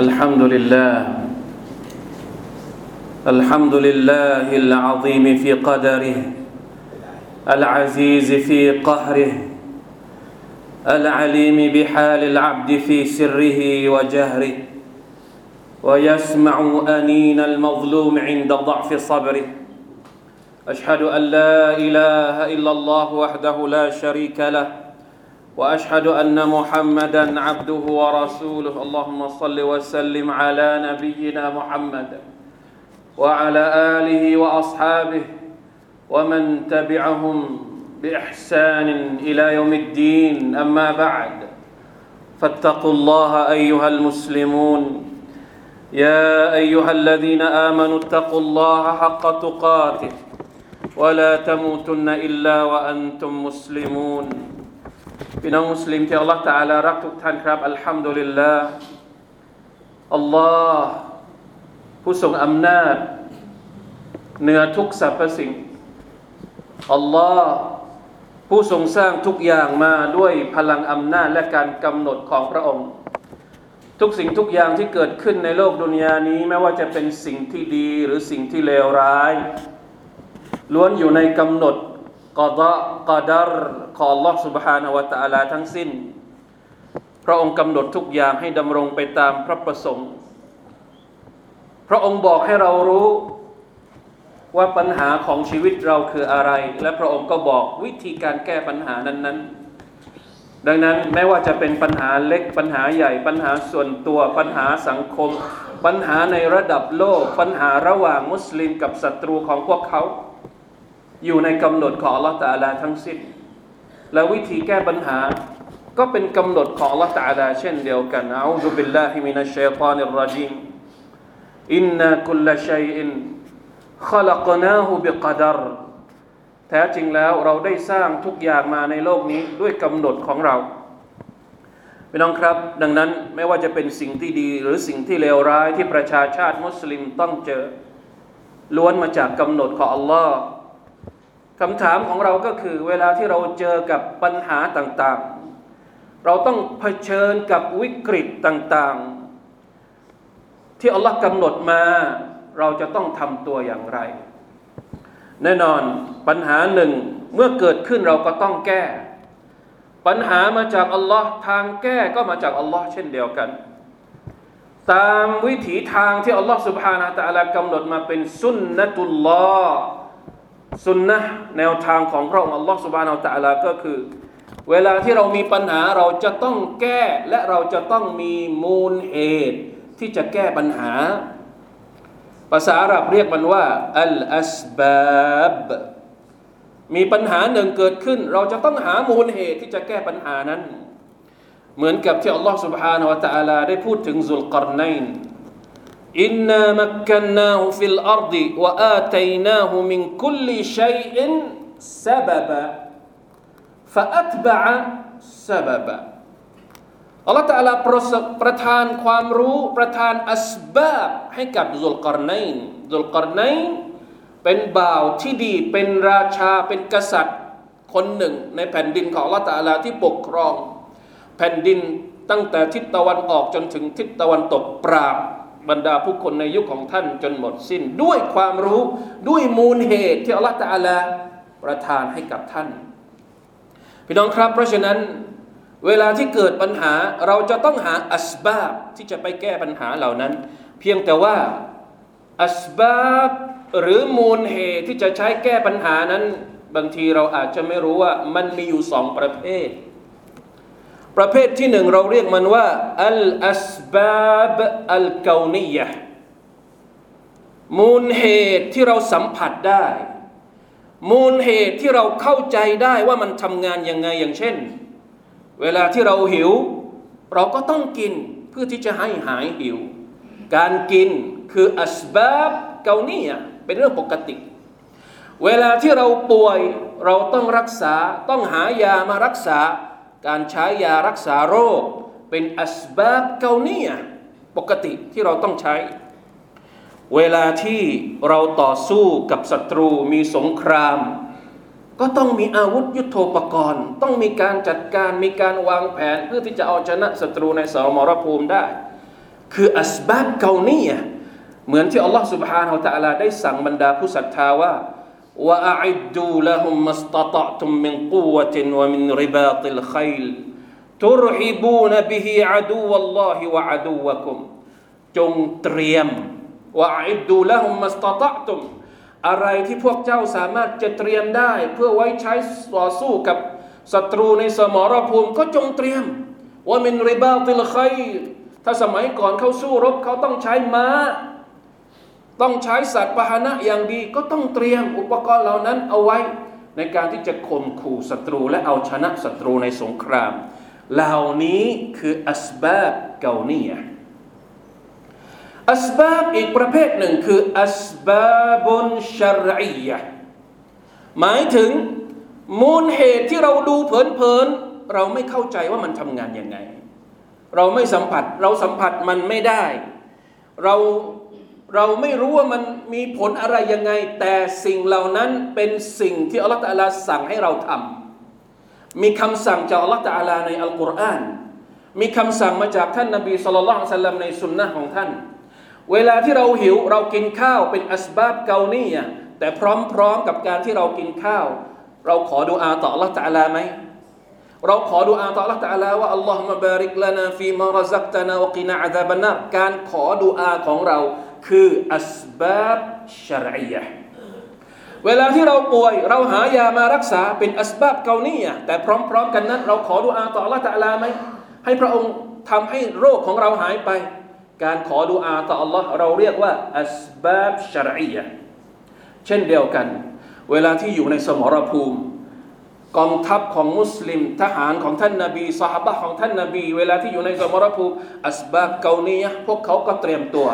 الحمد لله. الحمد لله العظيم في قدره العزيز في قهره العليم بحال العبد في سره وجهره ويسمع أنين المظلوم عند ضعف صبره. أشهد أن لا إله إلا الله وحده لا شريك له وأشهد أن محمدا عبده ورسوله. اللهم صل وسلم على نبينا محمد وعلى آله وأصحابه ومن تبعهم بإحسان إلى يوم الدين. أما بعد فاتقوا الله أيها المسلمون. يا أيها الذين آمنوا اتقوا الله حق تقاته ولا تموتن إلا وأنتم مسلمون. พี่น้องมุสลิมที่อัลลอฮฺตาลารักทุกท่านครับอัลฮัมดุลิลลาห์อัลลอฮ์ผู้ทรงอำนาจเหนือทุกสรรพสิ่งอัลลอฮ์ผู้ทรงสร้างทุกอย่างมาด้วยพลังอำนาจและการกำหนดของพระองค์ ทุกสิ่งทุกอย่างที่เกิดขึ้นในโลกดุนยานี้ไม่ว่าจะเป็นสิ่งที่ดีหรือสิ่งที่เลวร้าย ล้วนอยู่ในกำหนด กอดะกอดารของ Allah سبحانه และ تعالى ทั้งสิ้น พระองค์กำหนดทุกอย่างให้ดำรงไปตามพระประสงค์ พระองค์บอกให้เรารู้ว่าปัญหาของชีวิตเราคืออะไร และพระองค์ก็บอกวิธีการแก้ปัญหานั้น ๆ ดังนั้นไม่ว่าจะเป็นปัญหาเล็กปัญหาใหญ่ ปัญหาส่วนตัวปัญหาสังคม ปัญหาในระดับโลก ปัญหาระหว่างมุสลิมกับศัตรูของพวกเขา อยู่ในกำหนดของ Allah ตาลาทั้งสิ้น และวิธีแก้ปัญหา ก็เป็นกำหนดของ Allah ตาลาเช่นเดียวกันอูซุบิลลาฮิมินัชชัยฏานิรรจีมอินนาคุลชัยอิน خلقناه بقدر แท้จริงแล้วเราได้สร้างทุกอย่างมาในโลกนี้ด้วยกำหนดของเราพี่น้องครับ ดังนั้นไม่ว่าจะเป็นสิ่งที่ดี หรือสิ่งที่เลวร้ายที่ประชาชาติมุสลิมต้องเจอ ล้วนมาจากกำหนดของอัลลอฮ์ คำถามของเราก็คือเวลาที่เราเจอกับปัญหาต่างๆ เราต้องเผชิญกับวิกฤตต่างๆ ที่อัลลอฮ์กำหนดมา เราจะต้องทำตัวอย่างไร แน่นอนปัญหาหนึ่งเมื่อเกิดขึ้นเราก็ต้องแก้ ปัญหามาจากอัลลอฮ์ทางแก้ก็มาจากอัลลอฮ์เช่นเดียวกัน ตามวิถีทางที่อัลลอฮ์สุบฮานาตะลากำหนดมาเป็นสุนนะตุลลอฮ์ สุนนะแนวทางของพระองค์อัลลอฮฺสุบานอัลตะลาก็คือ เวลาที่เรามีปัญหาเราจะต้องแก้และเราจะต้องมีมูลเหตุ ที่จะแก้ปัญหา ภาษาอาหรับเรียกมันว่าالأسباب มีปัญหาหนึ่งเกิดขึ้น เราจะต้องหามูลเหตุที่จะแก้ปัญหานั้น เหมือนกับที่อัลลอฮฺسبحانه وتعالىได้พูดถึงซุลกรนัยน์ إنا مكنا له في الأرض وآتيناه من كل شيء سببا فأتبع سببا อัลลอฮฺ تعالى ประประทานความรู้ประทานอัสบาบให้กับซุลกรนัยนซุลกรนัยนเป็นบ่าวที่ดีเป็นราชาเป็นกษัตริย์คนหนึ่ง ในแผ่นดินของอัลลอฮฺตะลาที่ปกครอง แผ่นดินตั้งแต่ทิศตะวันออกจนถึงทิศตะวันตกปราบ บรรดาผู้คนในยุคของท่านจนหมดสิ้น ด้วยความรู้ด้วยมูลเหตุที่อัลลอฮฺตะลาประทานให้กับท่าน พี่น้องครับ เพราะฉะนั้นเวลาที่เกิดปัญหาเราจะต้องหาอัสบาบที่จะไปแก้ปัญหาเหล่านั้น เพียงแต่ว่าอัสบาบหรือมูลเหตุที่จะใช้แก้ปัญหานั้น บางทีเราอาจจะไม่รู้ว่ามันมีอยู่สองประเภท ประเภทที่หนึ่งเราเรียกมันว่าอัลอัสบาบอัลกานียะมูลเหตุที่เราสัมผัสได้ มูลเหตุที่เราเข้าใจได้ว่ามันทำงานยังไงอย่างเช่น เวลาที่เราหิว เราก็ต้องกินเพื่อที่จะให้หายหิว การกินคืออัสบาบเกานี่เป็นเรื่องปกติ เวลาที่เราป่วยเราต้องรักษาต้องหายามารักษา การใช้ยารักษาโรค เป็นอัสบาบเกานี่ปกติที่เราต้องใช้ เวลาที่เราต่อสู้กับศัตรูมีสงครามก็ต้องมีอาวุธยุโทโธปกรณ์ ต้องมีการจัดการมีการวางแผนเพื่อที่จะเอาชนะศัตรูในสมรภูมิได้ คืออัสบับเกานียเหมือนที่อัลลอฮ์ سبحانه และ تعالى ได้สั่งบรรดาผู้ศรัทธาว่า ว่าอัดดูละหุมมัสตตะตุมมินกุวะตินวะมินริบาติลขัยล ترهبون به عدو الله وعدوكم จงเตรียมว่าอิดดูละหุมมัสตตะตุมอะไรที่พวกเจ้าสามารถจะเตรียมได้ เพื่อไว้ใช้ต่อสู้กับศัตรูในสมรภูมิก็จงเตรียม ว่ามินริบาติลขัยถ้าสมัยก่อนเขาสู้รบเขาต้องใช้ม้า ต้องใช้สัตว์พาหนะอย่างดี ก็ต้องเตรียมอุปกรณ์เหล่านั้นเอาไว้ ในการที่จะข่มขู่ศัตรูและเอาชนะศัตรูในสงคราม เหล่านี้คืออัสบาบเกาเนียอัสบาบอีกประเภทหนึ่งคืออัสบาบุนชารียะหมายถึงมูลเหตุที่เราดูเผินๆเราไม่เข้าใจว่ามันทำงานยังไง เราไม่สัมผัสเราสัมผัสมันไม่ได้ เรา เราไม่รู้ว่ามันมีผลอะไรยังไง แต่สิ่งเหล่านั้นเป็นสิ่งที่อัลลอฮฺตะลาสั่งให้เราทำมีคำสั่งจากอัลลอฮฺตะลาในอัลกุรอานมีคำสั่งมาจากท่านนบีสุลต่านสัลลัมในสุนนะของท่าน เวลาที่เราหิวเรากินข้าวเป็นอัสบาบเกาเนี่แต่พร้อมๆกับการที่เรากินข้าว เราขอดุอาต่ออัลลอฮฺตะลาไหมเราขอดุอาต่อ Allah ตะลาว่าอัลลอฮฺมะบาริกลานาฟีมารซักตนาอักินาอาดาบันนาการขอดุอาของเรา คืออัสบาบชารียะเวลาที่เราป่วย เราหายามารักษาเป็นอัสบาบเกานียแต่พร้อม ๆ กันนั้น เราขอดุอาต่อ Allah ตะลาไหมให้พระองค์ทำให้โรคของเราหายไป การขอดุอาต่อ Allah เราเรียกว่าอัสบาบชารียะเช่นเดียวกัน เวลาที่อยู่ในสมรภูมิกองทัพของมุสลิม ทหารของท่านนาบีสหบะของท่านนาบี เวลาที่อยู่ในสมรภูมิอัสบาบเกาเนียพวกเขาก็เตรียมตัว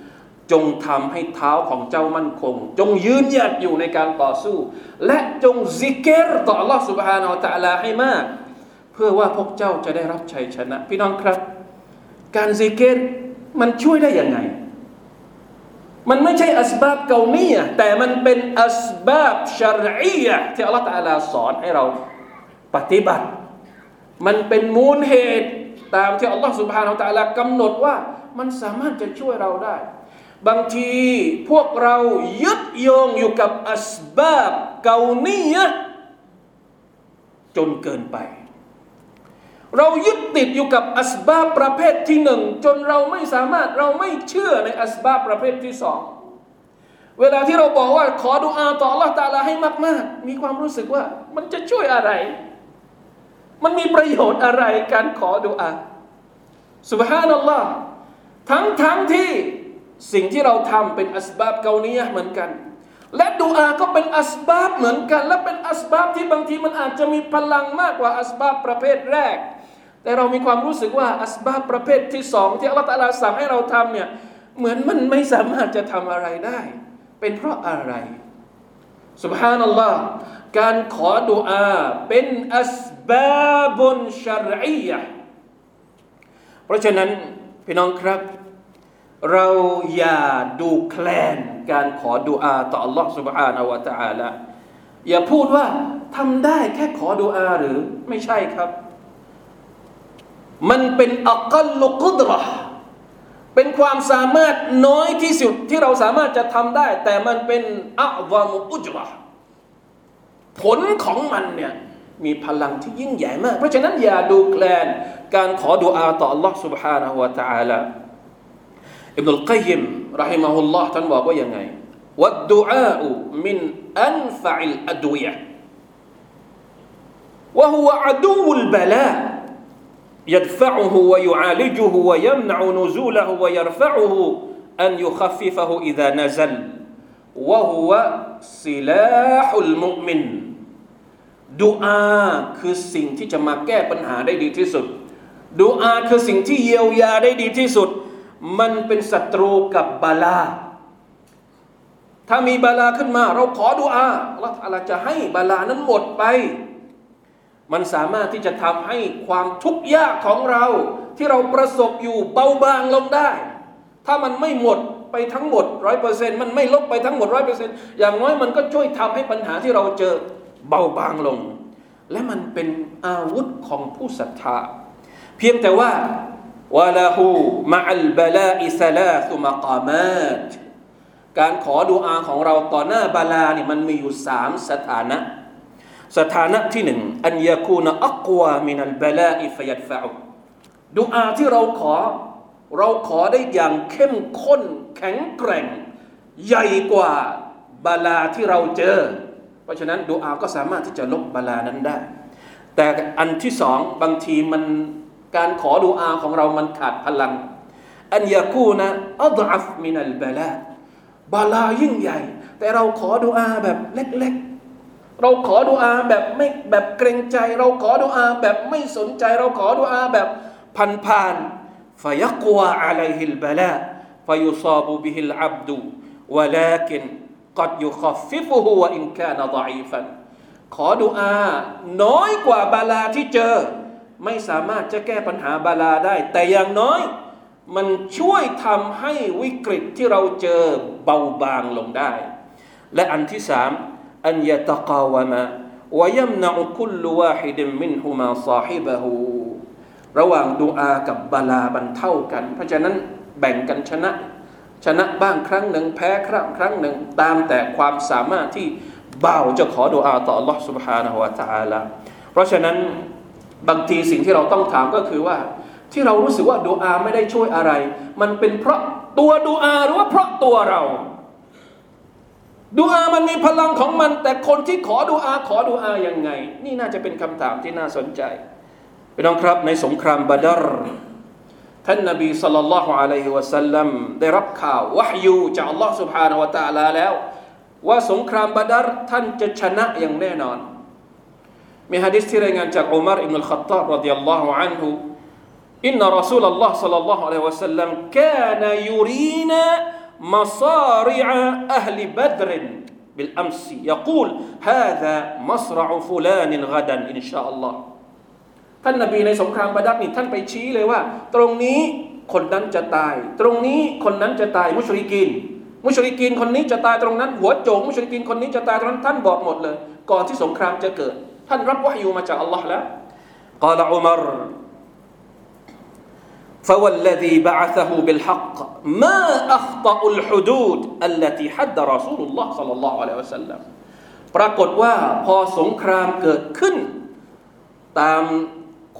จงทำให้เท้าของเจ้ามั่นคง จงยืนหยัดอยู่ในการต่อสู้ และจงซิกเกตต่อ Allah سبحانه และ تعالى ให้มาก เพื่อว่าพวกเจ้าจะได้รับชัยชนะ พี่น้องครับ การซิกเกตมันช่วยได้ยังไง มันไม่ใช่อัสบาบเกาเนียแต่มันเป็นอัสบาบชารียะที่ Allah تعالى สอนให้เราปฏิบัติมันเป็นมูลเหตุตามที่อัลลอฮฺสุบฮานาอัลลอฮฺกำหนดว่ามันสามารถจะช่วยเราได้ บางทีพวกเรายึดโยงอยู่กับอัสบาบเกานียจนเกินไป เรายึดติดอยู่กับอัสบาบประเภทที่หนึ่งจนเราไม่สามารถเราไม่เชื่อในอัสบาบประเภทที่สองเวลาที่เราบอกว่าขอดุอาต่อ Allah ตาลาให้มาก ๆ มีความรู้สึกว่ามันจะช่วยอะไร มันมีประโยชน์อะไรการขอดุอาสุบฮานัลลอฮ์ทั้งทั้งที่ สิ่งที่เราทำเป็นอัสบาบเกาเนียเหมือนกัน และดุอาก็เป็นอัสบาบเหมือนกัน และเป็นอัสบาบที่บางทีมันอาจจะมีพลังมากกว่าอัสบาบประเภทแรก แต่เรามีความรู้สึกว่าอัสบาบประเภทที่สองที่อัลลอฮฺตะลาสั่งให้เราทำเนี่ยเหมือนมันไม่สามารถจะทำอะไรได้ เป็นเพราะอะไรสุบฮานัลลอฮ์การขอดุอาเป็นอัสบาบุนชารียะเพราะฉะนั้นพี่น้องครับ เราอย่าดูแคลนการขอดุอาต่อ Allah سبحانه และ تعالى อย่าพูดว่าทำได้แค่ขอดุอาหรือไม่ใช่ครับ มันเป็นอักลุกุดรห์เป็นความสามารถน้อยที่สุดที่เราสามารถจะทำได้ แต่มันเป็นอัลวามุอุจรห์ผลของมันเนี่ยมีพลังที่ยิ่งใหญ่มาก เพราะฉะนั้นอย่าดูแคลนการขอดุอาต่อ Allah سبحانه และ تعالى อิบนุลกัยยิมรหิมะฮุลลอฮ์ท่านบอกว่ายังไงวัดดุอาอมินอันฟะอิลอัดวิยะ وهو عدو البلاء يدفعه ويعالجه ويمنع نزوله ويرفعه أن يخففه إذا نزل وهو سلاح المؤمن ดูอาคือสิ่งที่จะมาแก้ปัญหาได้ดีที่สุดดูอาคือสิ่งที่เยียวยาได้ดีที่สุด มันเป็นศัตรูกับบาลา ถ้ามีบาลาขึ้นมา เราขอดุอาอัลลอฮฺจะให้บาลานั้นหมดไป มันสามารถที่จะทำให้ความทุกข์ยากของเรา ที่เราประสบอยู่เบาบางลงได้ ถ้ามันไม่หมดไปทั้งหมดร้อยเปอร์เซ็นต์มันไม่ลบไปทั้งหมดร้อยเปอร์เซ็นต์อย่างน้อยมันก็ช่วยทำให้ปัญหาที่เราเจอเบาบางลง และมันเป็นอาวุธของผู้ศรัทธา เพียงแต่ว่า วะลาหูมะอัลบลาอิสลาสุมกามาตการขอดุอาของเราต่อหน้าบาลานี่มันมีอยู่สามสถานะ สถานะที่หนึ่งอันยาคูนอักวามินัลบลาอิฟยัดฟะอุดุอาที่เราขอ เราขอได้อย่างเข้มข้น แข็งแกร่ง ใหญ่กว่าบาลาที่เราเจอ เพราะฉะนั้นดุอาก็สามารถที่จะลบบาลานั้นได้ แต่อันที่สองบางทีมัน การขอดุอาของเรามันขาดพลัง อันยาคูนะอัลอัฟมินัลบาลาบาลายิ่งใหญ่ แต่เราขอดุอาแบบเล็กๆ เราขอดุอาแบบไม่แบบเกรงใจ เราขอดุอาแบบไม่สนใจ เราขอดุอาแบบผ่านๆفيقوى عليه البلاء فيصاب به العبد ولكن قد يخففه وإن كان ضعيفا ขอดุอา น้อยกว่าบาลาที่เจอ ไม่สามารถจะแก้ปัญหาบาลาได้ แต่อย่างน้อย มันช่วยทำให้วิกฤตที่เราเจอเบาบางลงได้ และอันที่สามอันยะตะกาวมะวยมนาคุลวาฮิดมินฮุมาซาฮิบะฮูระหว่างดูอากับบาลาบันเท่ากัน เพราะฉะนั้นแบ่งกันชนะ ชนะบ้างครั้งหนึ่งแพ้ครั้งครั้งหนึ่งตามแต่ความสามารถที่บ่าวจะขอดูอาต่อ Allah Subhanahu wa Taala เพราะฉะนั้น บางทีสิ่งที่เราต้องถามก็คือว่าที่เรารู้สึกว่าดูอาไม่ได้ช่วยอะไร มันเป็นเพราะตัวดูอาหรือว่าเพราะตัวเราดูอามันมีพลังของมัน แต่คนที่ขอดูอาขอดูอายังไง นี่น่าจะเป็นคำถามที่น่าสนใจพี่น้องครับในสงครามบาดรท่านนบีสัลลัลลอฮุอะลัยฮิวะสัลลัมได้รับข่าววะฮยูจากอัลลอฮ์ سبحانه และ تعالى แล้ว ว่าสงครามบาดรท่านจะชนะอย่างแน่นอน มีฮะดิษที่รายงานจากอุมารอิบนุลขัตตาบรดิยัลลอฮุอันฮุ إن رسول الله صلى الله عليه وسلم كان يرينا مصارع أهل بدر بالأمس يقول هذا مصرع فلان غدا إن شاء الله ท่านนบีในสงครามบาดักนี่ท่านไปชี้เลยว่า ตรงนี้คนนั้นจะตาย ตรงนี้คนนั้นจะตายมุชริกินมุชริกินคนนี้จะตายตรงนั้น หัวโจกมุชริกินคนนี้จะตายตรงนั้นท่านบอกหมดเลย ก่อนที่สงครามจะเกิด ท่านรับวะฮยูมาจากอัลลอฮ์แล้ว قال عمر فوالذي بعثه بالحق ما أخطأ الحدود التي حد رسول الله صلى الله عليه وسلم ปรากฏว่าพอสงครามเกิดขึ้น ตาม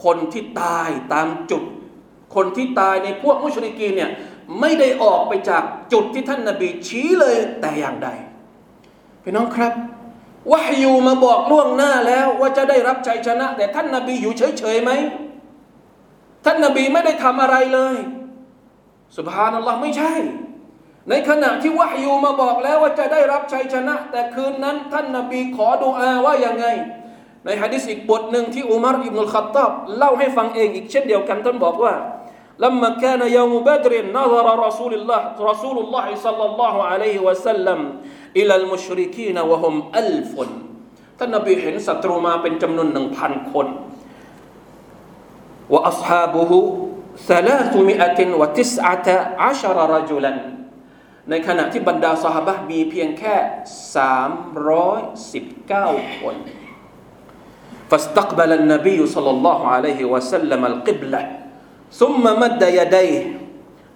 คนที่ตายตามจุด คนที่ตายในพวกมุชริกีนเนี่ยไม่ได้ออกไปจากจุดที่ท่านนาบีชี้เลยแต่อย่างใดพี่น้องครับ วะฮยูมาบอกล่วงหน้าแล้วว่าจะได้รับชัยชนะ แต่ท่านนาบีอยู่เฉยๆไหมท่านนาบีไม่ได้ทำอะไรเลยสุบฮานัลลอฮ์ไม่ใช่ ในขณะที่วะฮยูมาบอกแล้วว่าจะได้รับชัยชนะ แต่คืนนั้น ท่านนาบีขอดุอาว่าอย่างไง ในฮะดิษอีกบทหนึ่งที่อุมารอิบนุลขัตตอบเล่าให้ฟังเองอีกเช่นเดียวกันท่านบอกว่า لما كان يوم بدر نظر رسول الله رسول الله صلى الله عليه وسلم إلى المشركين وهم ألف ท่านนบีเห็นศัตรูมาเป็นจำนวนหนึ่งพันคน وأصحابه ثلاثمائة وتسعة عشر رجلا ในขณะที่บรรดาสหบะมีเพียงแค่319คน فاستقبل النبي صلى الله عليه وسلم القبلة ثم مد يديه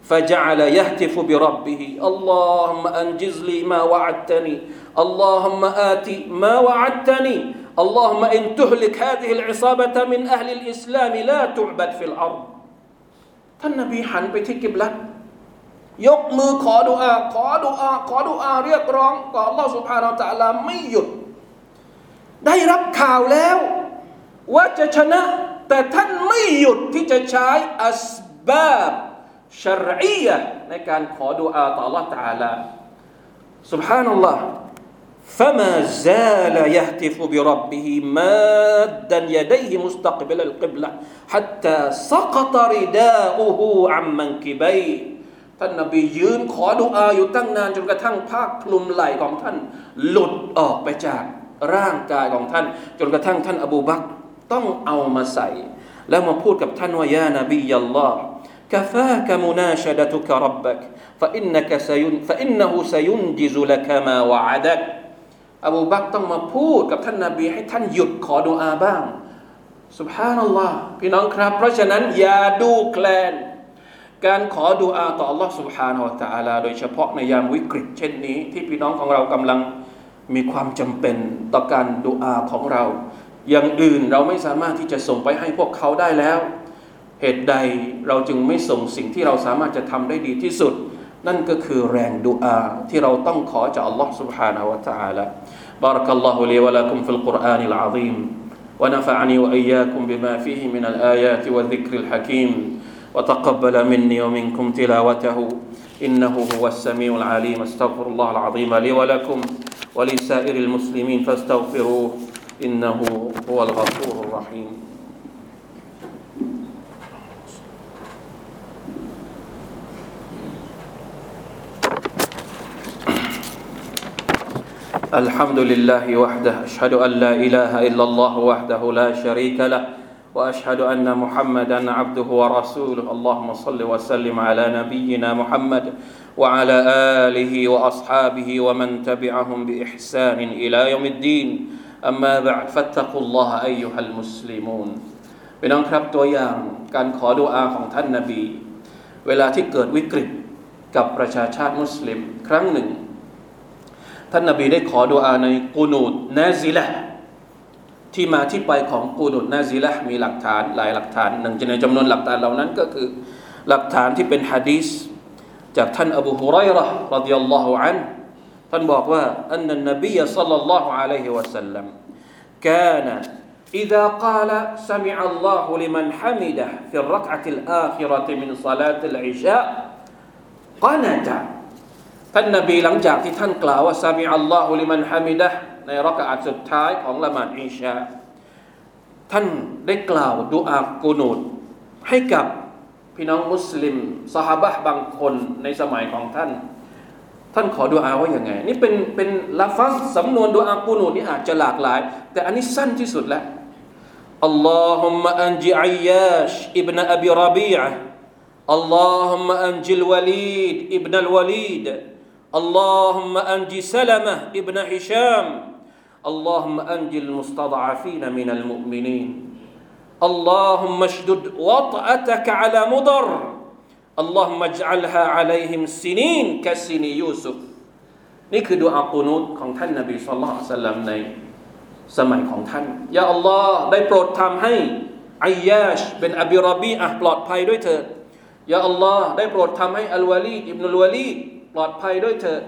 فجعل يهتف بربه اللهم أنجز لي ما وعدتني اللهم آتي ما وعدتني اللهم إن تهلك هذه العصابة من أهل الإسلام لا تعبد في الأرض ท่านนบีหันไปที่กิบลัตยกมือขอดุอาขอดุอาขอดุอาเรียกร้องต่อ Allah سبحانه และ تعالى ไม่หยุด ได้รับข่าวแล้ว ว่าจะชนะ แต่ท่านไม่หยุดที่จะใช้อัสบาบ ชรอียในการขอดุอาต่อ Allah تعالى سبحان الله فما زال يهتف بربه مادا يديه مستقبل القبلة حتى سقط رداؤه عن منكبيه ท่านนบียืนขอดุอาอยู่ตั้งนานจนกระทั่งผ้าคลุมไหล่ของท่าน หลุดออกไปจากร่างกายของท่าน จนกระทั่งท่านอบูบักต้องเอามาใส่ แล้วมาพูดกับท่านว่ายานบียัลลอฮ์ كفاك مناشدتك ربك فإنك سين فإنه سينجز لك ما وعدك อบูบักต้องมาพูดกับท่านนาบีให้ท่านหยุดขอดุอาบ้างสุบฮานัลลอฮ์พี่น้องครับ เพราะฉะนั้นอย่าดูแคลน การขอดุอาต่อ Allah سبحانه และ تعالى โดยเฉพาะในยามวิกฤต เช่นนี้ ที่พี่น้องของเรากำลังมีความจำเป็นต่อการดุอาของเรา อย่างอื่นเราไม่สามารถที่จะส่งไปให้พวกเขาได้แล้ว เหตุใดเราจึงไม่ส่งสิ่งที่เราสามารถจะทำได้ดีที่สุด นั่นก็คือแรงดุอาที่เราต้องขอจาก Allah سبحانه และ تعالى بارك الله لي ولكم في القرآن العظيم ونفعني وإياكم بما فيه من الآيات والذكر الحكيم وتقبل مني ومنكم تلاوته إنه هو السميع العليم استغفر الله العظيم لي ولكم ولسائر المسلمين فاستغفروه إنه هو الغفور الرحيم الحمد لله وحده أشهد أن لا إله إلا الله وحده لا شريك له وأشهد أن محمدا عبده ورسوله. اللهم صل وسلم على نبينا محمد وعلى آله وأصحابه ومن تبعهم بإحسان إلى يوم الدين. أما بعد فاتقوا الله أيها المسلمون. พี่น้องครับตัวอย่างการขอดุอาของท่านนาบี เวลาที่เกิดวิกฤตกับประชาชาติมุสลิม ครั้งหนึ่ง ท่านนาบีได้ขอดุอาในกูนูดนาซิละที่มาที่ไปของกูนุดนาซิละมีหลักฐานหลายหลักฐานหนึ่งในจำนวนหลักฐานเหล่านั้นก็คือหลักฐานที่เป็นฮะดีษจากท่านอบูฮุไรระรดิยัลลอฮุอันท่านบอกว่าอันนันนบีสัลลัลลอฮุอะลัยฮิวะสัลลัม كان إذا قال سمع الله لمن حمده في الركعة الآخرة من صلاة العشاء قنت ท่านนบีหลังจากที่ท่านกล่าวว่าซามิอัลลอฮุลิมันฮามิดะในรักอาสุดท้ายของละหมาดอิชา ท่านได้กล่าวดุอากูนูดให้กับพี่น้องมุสลิมสหบะบางคนในสมัยของท่าน ท่านขอดุอาว่าอย่างไง นี่เป็นเป็นละฟังสำนวนดุอากูนูดนี่อาจจะหลากหลาย แต่อันนี้สั้นที่สุดแล้วอัลลอฮุมะอันจิอั ยยาชอิบนอบิรบีอะอัลลอฮุมะอันจิลวลีดอิบนัลวลีด اللهم أنج سلمة ابن هشام اللهم أنج المستضعفين من المؤمنين اللهم اشدد وطأتك على مضر اللهم اجعلها عليهم سنين كسن يوسف นี่คือดูอากูนุตของท่านนบีสุลต่านสัลลัมในสมัยของท่านยาอัลลอฮ์ได้โปรดทำให้อายาชเป็นอบิรบีอะปลอดภัยด้วยเถิดยาอัลลอฮ์ได้โปรดทำให้อัลวาลีดอิบนุลวาลีด ปลอดภัยด้วยเถิด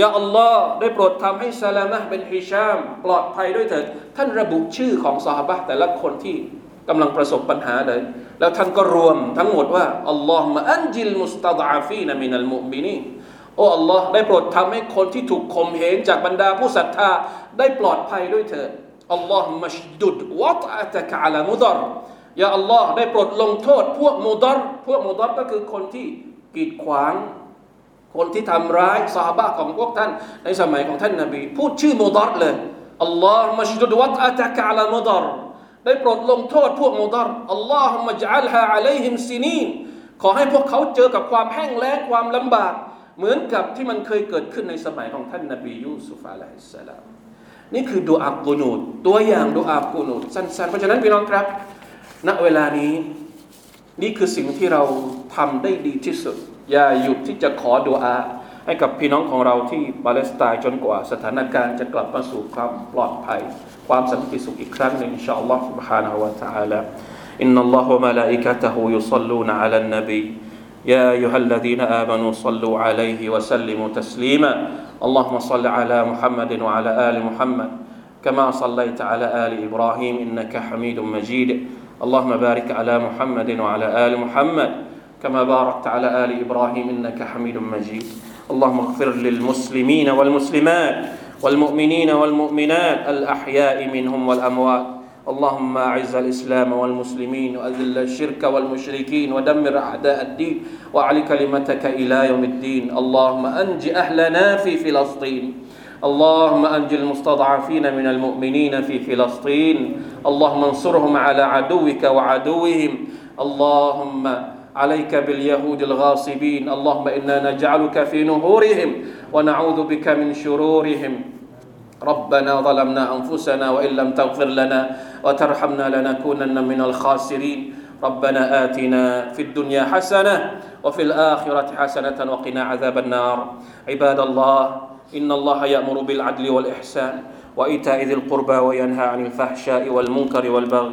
ยาอัลลอฮ์ได้โปรดทำให้ซาลามะเป็นฮิชาม ปลอดภัยด้วยเถิด ท่านระบุชื่อของซาฮาบะแต่ละคนที่กำลังประสบปัญหาเลย แล้วท่านก็รวมทั้งหมดว่าอัลลอฮ์มะอันจิลมุสตาดาฟีนมินัลมุมินีโอ้อัลลอฮ์ได้โปรดทำให้คนที่ถูกข่มเหงจากบรรดาผู้ศรัทธาได้ปลอดภัยด้วยเถิดอัลลอฮ์มัชดุดวะตะตะกะลามุดรยาอัลลอฮ์ได้โปรดลงโทษ พวกมุดรพวกมุดรก็คือคนที่กีดขวาง คนที่ทำร้ายซาฮาบะของพวกท่าน ในสมัยของท่านนาบี พูดชื่อมุดรเลยอัลลอฮ์มัชดุดวัตอะตะกะลามุดรได้โปรดลงโทษพวกมุดรอัลลอฮ์มัจัลฮาอะลัยฮิมซินีนขอให้พวกเขาเจอกับความแห้งแล้งความลำบาก เหมือนกับที่มันเคยเกิดขึ้นในสมัยของท่านนาบียูซุฟอะลัยฮิสสลามนี่คือดูอากูนูดตัวอย่างดูอากูนูดสั้นๆ เพราะฉะนั้นพี่น้องครับ ณเวลานี้ นี่คือสิ่งที่เราทำได้ดีที่สุด อย่าหยุดที่จะขอดุอาให้กับพี่น้องของเราที่ปาเลสไตน์จนกว่าสถานการณ์จะกลับมาสู่ความปลอดภัย ความสันติสุขอีกครั้งหนึ่งอินชาอัลลอฮ์ سبحانه และ تعالى إن الله وملائكته يصلون على النبي يا أيها الذين آمنوا صلوا عليه وسلموا تسليما اللهم صل على محمد وعلى آل محمد كما صليت على آل إبراهيم إنك حميد مجيد اللهم بارك على محمد وعلى آل محمد كما باركت على آل إبراهيم إنك حميد مجيد. اللهم اغفر للمسلمين والمسلمات والمؤمنين والمؤمنات الأحياء منهم والأموات. اللهم أعز الإسلام والمسلمين وأذل الشرك والمشركين ودمر أعداء الدين وأعل كلمتك إلى يوم الدين. اللهم أنج أهلنا في فلسطين. اللهم أنج المستضعفين من المؤمنين في فلسطين. اللهم انصرهم على عدوك وعدوهم. اللهم عليك باليهود الغاصبين. اللهم إنا نجعلك في نهورهم ونعوذ بك من شرورهم. ربنا ظلمنا أنفسنا وإن لم تغفر لنا وترحمنا لنكونن من الخاسرين. ربنا آتنا في الدنيا حسنة وفي الآخرة حسنة وقنا عذاب النار. عباد الله إن الله يأمر بالعدل والإحسان وإيتاء ذي القربى وينهى عن الفحشاء والمنكر والبغي.